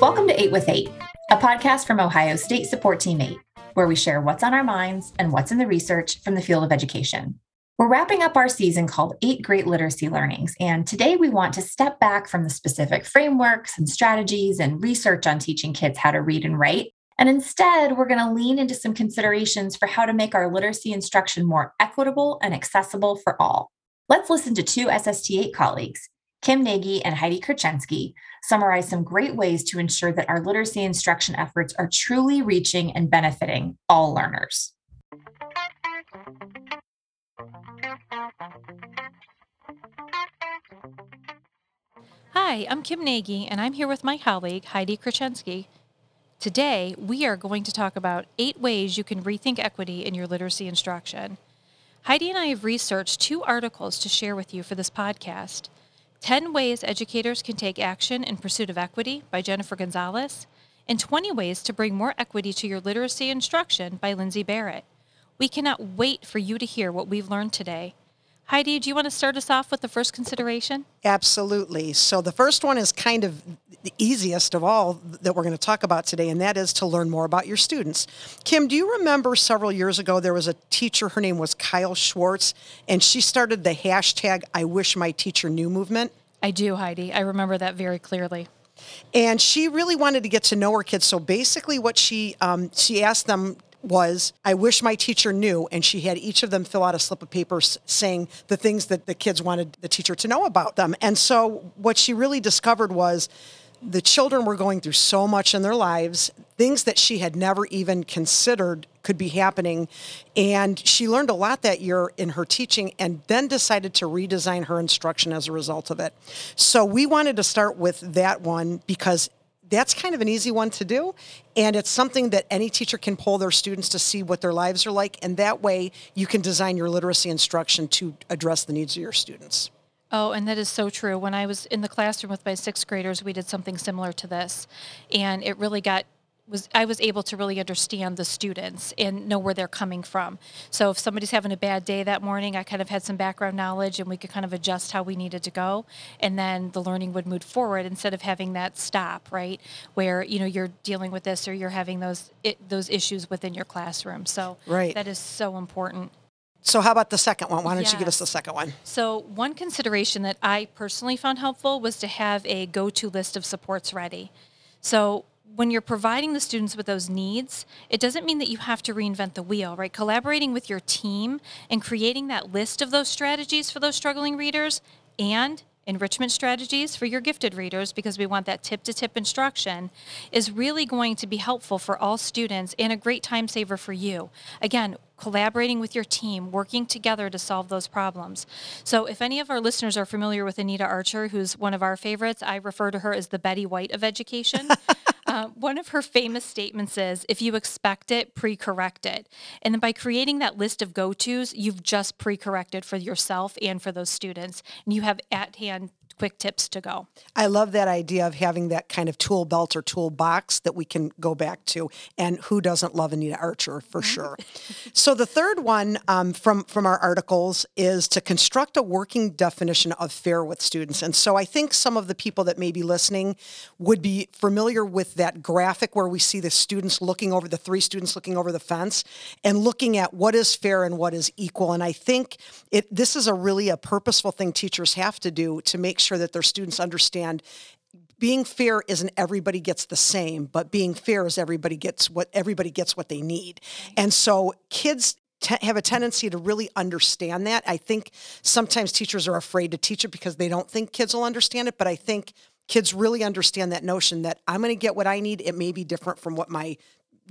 Welcome to 8 with 8, a podcast from Ohio State Support Team 8, where we share what's on our minds and what's in the research from the field of education. We're wrapping up our season called Eight Great Literacy Learnings, and today we want to step back from the specific frameworks and strategies and research on teaching kids how to read and write. And instead, we're going to lean into some considerations for how to make our literacy instruction more equitable and accessible for all. Let's listen to two SST 8 colleagues, Kim Nagy and Heidi Krachensky summarize some great ways to ensure that our literacy instruction efforts are truly reaching and benefiting all learners. Hi, I'm Kim Nagy, and I'm here with my colleague, Heidi Krachensky. Today, we are going to talk about eight ways you can rethink equity in your literacy instruction. Heidi and I have researched two articles to share with you for this podcast. 10 Ways Educators Can Take Action in Pursuit of Equity by Jennifer Gonzalez, and 20 Ways to Bring More Equity to Your Literacy Instruction by Lindsay Barrett. We cannot wait for you to hear what we've learned today. Heidi, do you want to start us off with the first consideration? Absolutely. So, the first one is kind of the easiest of all that we're going to talk about today, and that is to learn more about your students. Kim, do you remember several years ago there was a teacher, her name was Kyle Schwartz, and she started the hashtag I wish my teacher knew movement? I do, Heidi. I remember that very clearly. And she really wanted to get to know her kids. So basically, what she um, she asked them was I wish my teacher knew, and she had each of them fill out a slip of paper saying the things that the kids wanted the teacher to know about them. And so what she really discovered was the children were going through so much in their lives, things that she had never even considered could be happening. And she learned a lot that year in her teaching and then decided to redesign her instruction as a result of it. So we wanted to start with that one because that's kind of an easy one to do. And it's something that any teacher can pull their students to see what their lives are like. And that way you can design your literacy instruction to address the needs of your students. Oh, and that is so true. When I was in the classroom with my sixth graders, we did something similar to this. And it really got was I was able to really understand the students and know where they're coming from. So if somebody's having a bad day that morning, I kind of had some background knowledge and we could kind of adjust how we needed to go and then the learning would move forward instead of having that stop, right? Where, you know, you're dealing with this or you're having those it, those issues within your classroom. So right. that is so important. So how about the second one? Why don't yes. you give us the second one? So one consideration that I personally found helpful was to have a go-to list of supports ready. So when you're providing the students with those needs, it doesn't mean that you have to reinvent the wheel, right? Collaborating with your team and creating that list of those strategies for those struggling readers and enrichment strategies for your gifted readers because we want that tip to tip instruction is really going to be helpful for all students and a great time saver for you. Again, collaborating with your team, working together to solve those problems. So, if any of our listeners are familiar with Anita Archer, who's one of our favorites, I refer to her as the Betty White of education. Uh, one of her famous statements is if you expect it, pre correct it. And then by creating that list of go tos, you've just pre corrected for yourself and for those students. And you have at hand quick tips to go. I love that idea of having that kind of tool belt or tool box that we can go back to. And who doesn't love Anita Archer for mm-hmm. sure? so the third one um, from from our articles is to construct a working definition of fair with students. And so I think some of the people that may be listening would be familiar with that graphic where we see the students looking over the three students looking over the fence and looking at what is fair and what is equal. And I think it this is a really a purposeful thing teachers have to do to make sure sure that their students understand being fair isn't everybody gets the same, but being fair is everybody gets what everybody gets what they need. And so kids Te- have a tendency to really understand that. I think sometimes teachers are afraid to teach it because they don't think kids will understand it, but I think kids really understand that notion that I'm going to get what I need. It may be different from what my,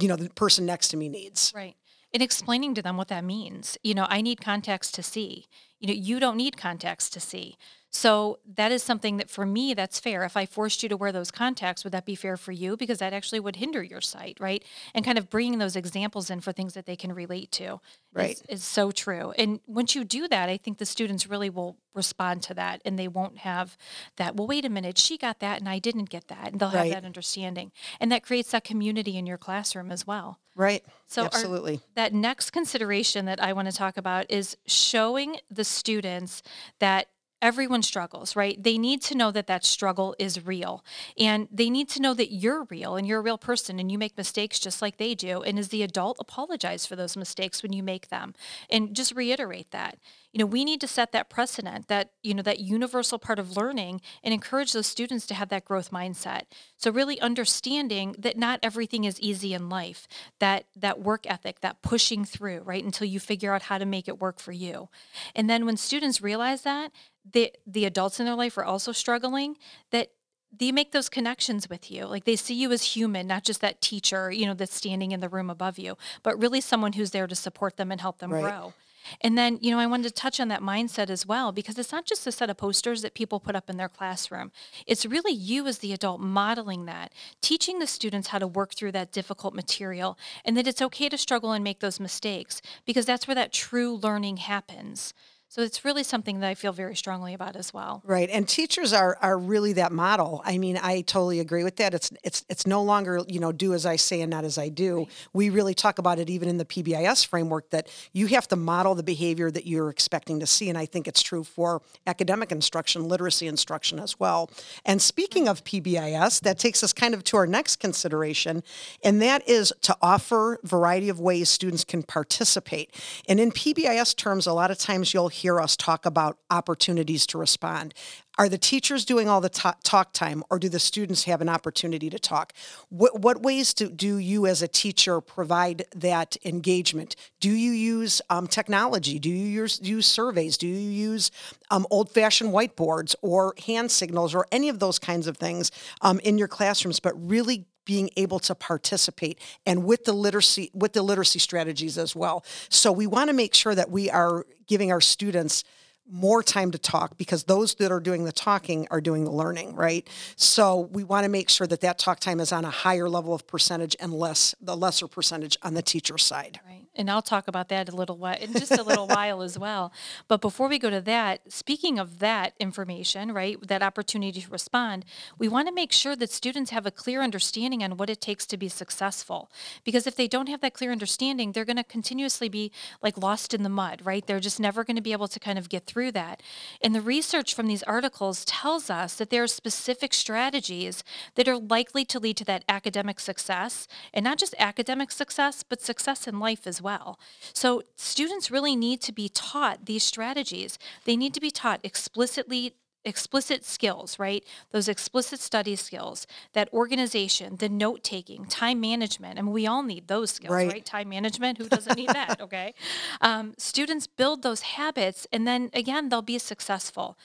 you know, the person next to me needs. Right. And explaining to them what that means. You know, I need context to see. You know, you don't need contacts to see. So that is something that for me, that's fair. If I forced you to wear those contacts, would that be fair for you? Because that actually would hinder your sight, right? And kind of bringing those examples in for things that they can relate to right. is, is so true. And once you do that, I think the students really will respond to that and they won't have that, well, wait a minute, she got that and I didn't get that. And they'll have right. that understanding. And that creates that community in your classroom as well. Right. So absolutely. Our, that next consideration that I want to talk about is showing the students that everyone struggles, right? They need to know that that struggle is real. And they need to know that you're real and you're a real person and you make mistakes just like they do. And as the adult, apologize for those mistakes when you make them. And just reiterate that you know, we need to set that precedent, that, you know, that universal part of learning and encourage those students to have that growth mindset. So really understanding that not everything is easy in life, that that work ethic, that pushing through, right, until you figure out how to make it work for you. And then when students realize that, the the adults in their life are also struggling, that they make those connections with you. Like they see you as human, not just that teacher, you know, that's standing in the room above you, but really someone who's there to support them and help them right. grow. And then, you know, I wanted to touch on that mindset as well because it's not just a set of posters that people put up in their classroom. It's really you as the adult modeling that, teaching the students how to work through that difficult material and that it's okay to struggle and make those mistakes because that's where that true learning happens. So it's really something that I feel very strongly about as well. Right. And teachers are are really that model. I mean, I totally agree with that. It's it's it's no longer, you know, do as I say and not as I do. Right. We really talk about it even in the PBIS framework that you have to model the behavior that you're expecting to see. And I think it's true for academic instruction, literacy instruction as well. And speaking mm-hmm. of PBIS, that takes us kind of to our next consideration, and that is to offer variety of ways students can participate. And in PBIS terms, a lot of times you'll hear us talk about opportunities to respond. Are the teachers doing all the talk time, or do the students have an opportunity to talk? What, what ways do, do you, as a teacher, provide that engagement? Do you use um, technology? Do you use, use surveys? Do you use um, old fashioned whiteboards or hand signals or any of those kinds of things um, in your classrooms? But really being able to participate and with the literacy with the literacy strategies as well. So we want to make sure that we are giving our students more time to talk because those that are doing the talking are doing the learning, right? So we want to make sure that that talk time is on a higher level of percentage and less the lesser percentage on the teacher side. Right. And I'll talk about that a little while in just a little while as well. But before we go to that, speaking of that information, right, that opportunity to respond, we want to make sure that students have a clear understanding on what it takes to be successful. Because if they don't have that clear understanding, they're going to continuously be like lost in the mud, right? They're just never going to be able to kind of get through through that. And the research from these articles tells us that there are specific strategies that are likely to lead to that academic success, and not just academic success, but success in life as well. So students really need to be taught these strategies. They need to be taught explicitly explicit skills, right? Those explicit study skills, that organization, the note taking, time management. I mean, we all need those skills, right? right? Time management, who doesn't need that? Okay. Um, students build those habits, and then again, they'll be successful.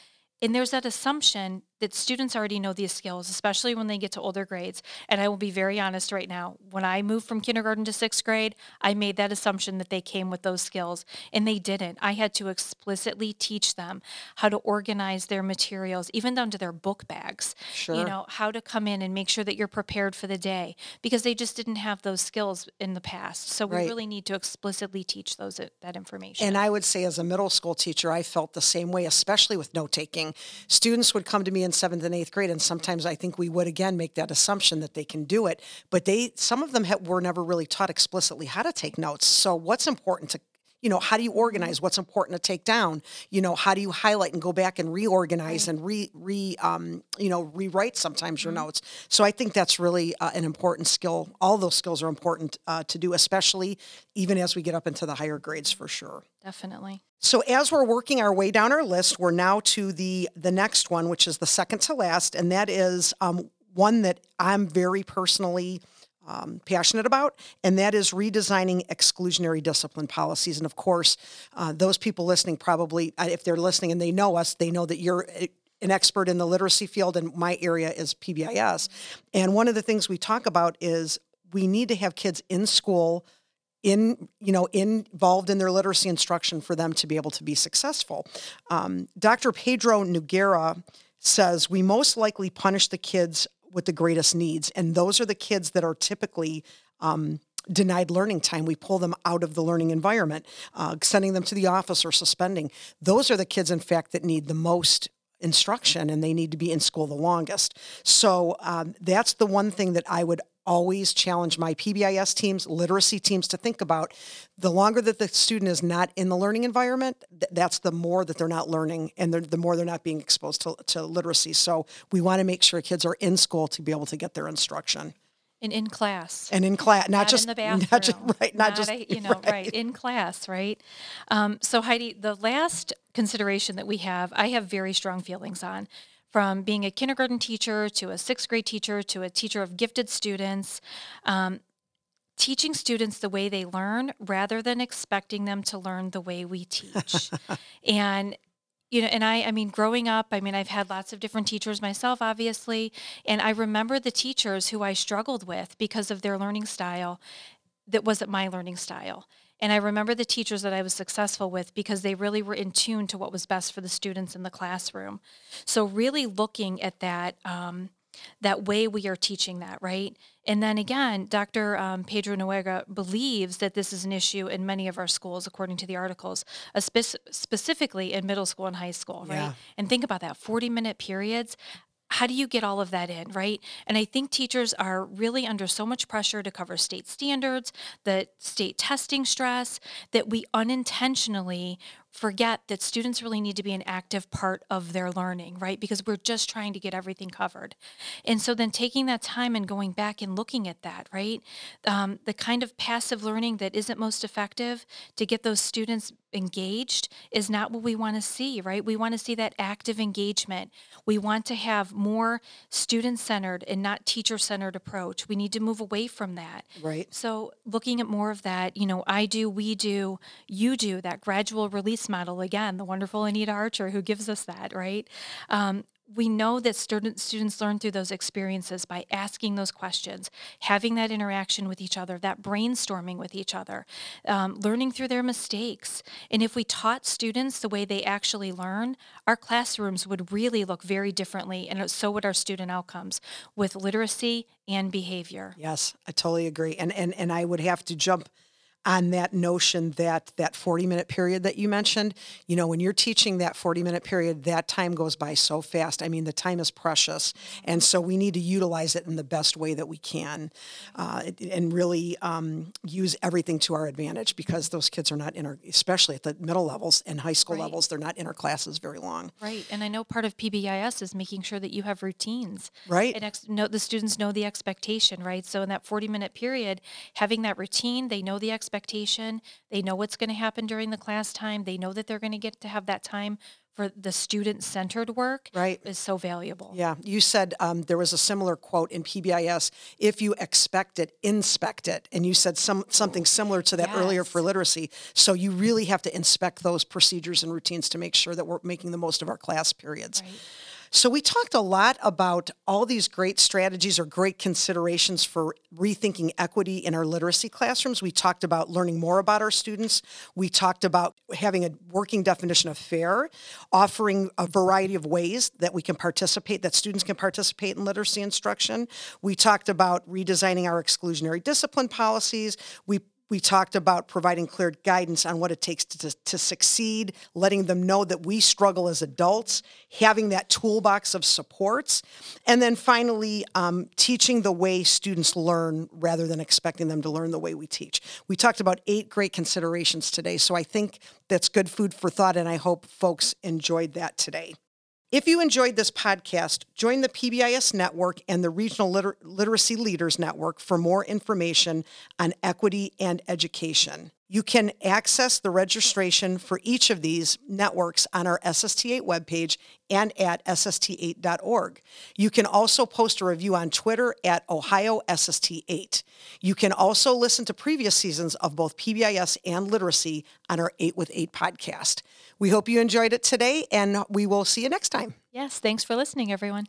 And there's that assumption that students already know these skills, especially when they get to older grades. And I will be very honest right now. When I moved from kindergarten to sixth grade, I made that assumption that they came with those skills, and they didn't. I had to explicitly teach them how to organize their materials, even down to their book bags. Sure. You know, how to come in and make sure that you're prepared for the day because they just didn't have those skills in the past. So we right. really need to explicitly teach those uh, that information. And I would say, as a middle school teacher, I felt the same way, especially with note taking. Students would come to me and in seventh and eighth grade, and sometimes I think we would again make that assumption that they can do it. But they, some of them were never really taught explicitly how to take notes. So what's important to you know how do you organize? What's important to take down? You know how do you highlight and go back and reorganize right. and re re um, you know rewrite sometimes your mm-hmm. notes? So i think that's really uh, an important skill. All those skills are important uh, to do especially even as we get up into the higher grades for sure. Definitely. So as we're working our way down our list, we're now to the the next one, which is the second to last, and that is um, one that I'm very personally um, passionate about, and that is redesigning exclusionary discipline policies. And of course, uh, those people listening probably, uh, if they're listening and they know us, they know that you're uh, an expert in the literacy field, and my area is PBIS. And one of the things we talk about is we need to have kids in school in you know involved in their literacy instruction for them to be able to be successful. Um, Dr. Pedro Noguera says we most likely punish the kids with the greatest needs, and those are the kids that are typically um, denied learning time. We pull them out of the learning environment, uh, sending them to the office or suspending. Those are the kids, in fact, that need the most instruction and they need to be in school the longest. So um, that's the one thing that I would always challenge my PBIS teams, literacy teams to think about the longer that the student is not in the learning environment, th- that's the more that they're not learning and the more they're not being exposed to, to literacy. So we want to make sure kids are in school to be able to get their instruction. And in class. And in class, not, not just in the bathroom, not just right, not, not just a, you know, right. right. in class, right. Um, so Heidi, the last consideration that we have, I have very strong feelings on from being a kindergarten teacher to a sixth grade teacher to a teacher of gifted students. Um, teaching students the way they learn rather than expecting them to learn the way we teach. and you know, and I, I mean, growing up, I mean, I've had lots of different teachers myself, obviously, and I remember the teachers who I struggled with because of their learning style that wasn't my learning style. And I remember the teachers that I was successful with because they really were in tune to what was best for the students in the classroom. So, really looking at that. Um, that way we are teaching that, right? And then again, Dr. Um, Pedro Noguera believes that this is an issue in many of our schools, according to the articles, specifically in middle school and high school, right? Yeah. And think about that 40 minute periods how do you get all of that in, right? And I think teachers are really under so much pressure to cover state standards, the state testing stress, that we unintentionally forget that students really need to be an active part of their learning, right? Because we're just trying to get everything covered. And so then taking that time and going back and looking at that, right? Um, the kind of passive learning that isn't most effective to get those students engaged is not what we want to see, right? We want to see that active engagement. We want to have more student centered and not teacher centered approach. We need to move away from that. Right. So, looking at more of that, you know, I do, we do, you do, that gradual release model again, the wonderful Anita Archer who gives us that, right? Um, we know that student, students learn through those experiences by asking those questions, having that interaction with each other, that brainstorming with each other, um, learning through their mistakes. And if we taught students the way they actually learn, our classrooms would really look very differently, and so would our student outcomes with literacy and behavior. Yes, I totally agree. And and and I would have to jump on that notion that that 40 minute period that you mentioned you know when you're teaching that 40 minute period that time goes by so fast i mean the time is precious and so we need to utilize it in the best way that we can uh, and really um, use everything to our advantage because those kids are not in our especially at the middle levels and high school Right. levels they're not in our classes very long Right, and I know part of PBIS is making sure that you have routines. Right. And ex- know, the students know the expectation, right? So in that 40 minute period, having that routine, they know the expectation, they know what's going to happen during the class time, they know that they're going to get to have that time for the student centered work Right. is so valuable. Yeah, you said um, there was a similar quote in PBIS. If you expect it, inspect it, and you said some something similar to that earlier for literacy. So you really have to inspect those procedures and routines to make sure that we're making the most of our class periods. Right. So we talked a lot about all these great strategies or great considerations for rethinking equity in our literacy classrooms. We talked about learning more about our students. We talked about having a working definition of fair, offering a variety of ways that we can participate, that students can participate in literacy instruction. We talked about redesigning our exclusionary discipline policies. We we talked about providing clear guidance on what it takes to, to, to succeed, letting them know that we struggle as adults, having that toolbox of supports, and then finally, um, teaching the way students learn rather than expecting them to learn the way we teach. We talked about eight great considerations today, so I think that's good food for thought, and I hope folks enjoyed that today. If you enjoyed this podcast, join the PBIS Network and the Regional Liter- Literacy Leaders Network for more information on equity and education. You can access the registration for each of these networks on our SST8 webpage and at sst8.org. You can also post a review on Twitter at Ohio SST8. You can also listen to previous seasons of both PBIS and literacy on our 8 with 8 podcast. We hope you enjoyed it today, and we will see you next time. Yes, thanks for listening, everyone.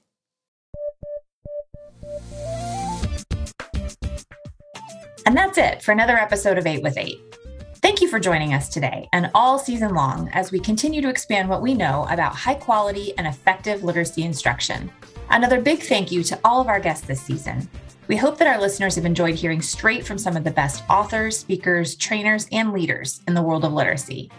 And that's it for another episode of 8 with 8. Thank you for joining us today and all season long as we continue to expand what we know about high quality and effective literacy instruction. Another big thank you to all of our guests this season. We hope that our listeners have enjoyed hearing straight from some of the best authors, speakers, trainers, and leaders in the world of literacy.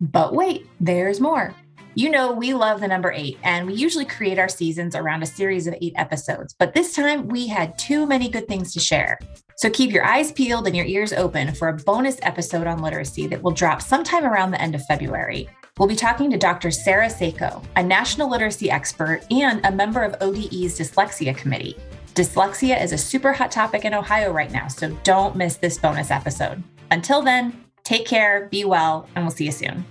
But wait, there's more. You know, we love the number eight, and we usually create our seasons around a series of eight episodes, but this time we had too many good things to share. So keep your eyes peeled and your ears open for a bonus episode on literacy that will drop sometime around the end of February. We'll be talking to Dr. Sarah Sayko, a national literacy expert and a member of ODE's Dyslexia Committee. Dyslexia is a super hot topic in Ohio right now, so don't miss this bonus episode. Until then, take care, be well, and we'll see you soon.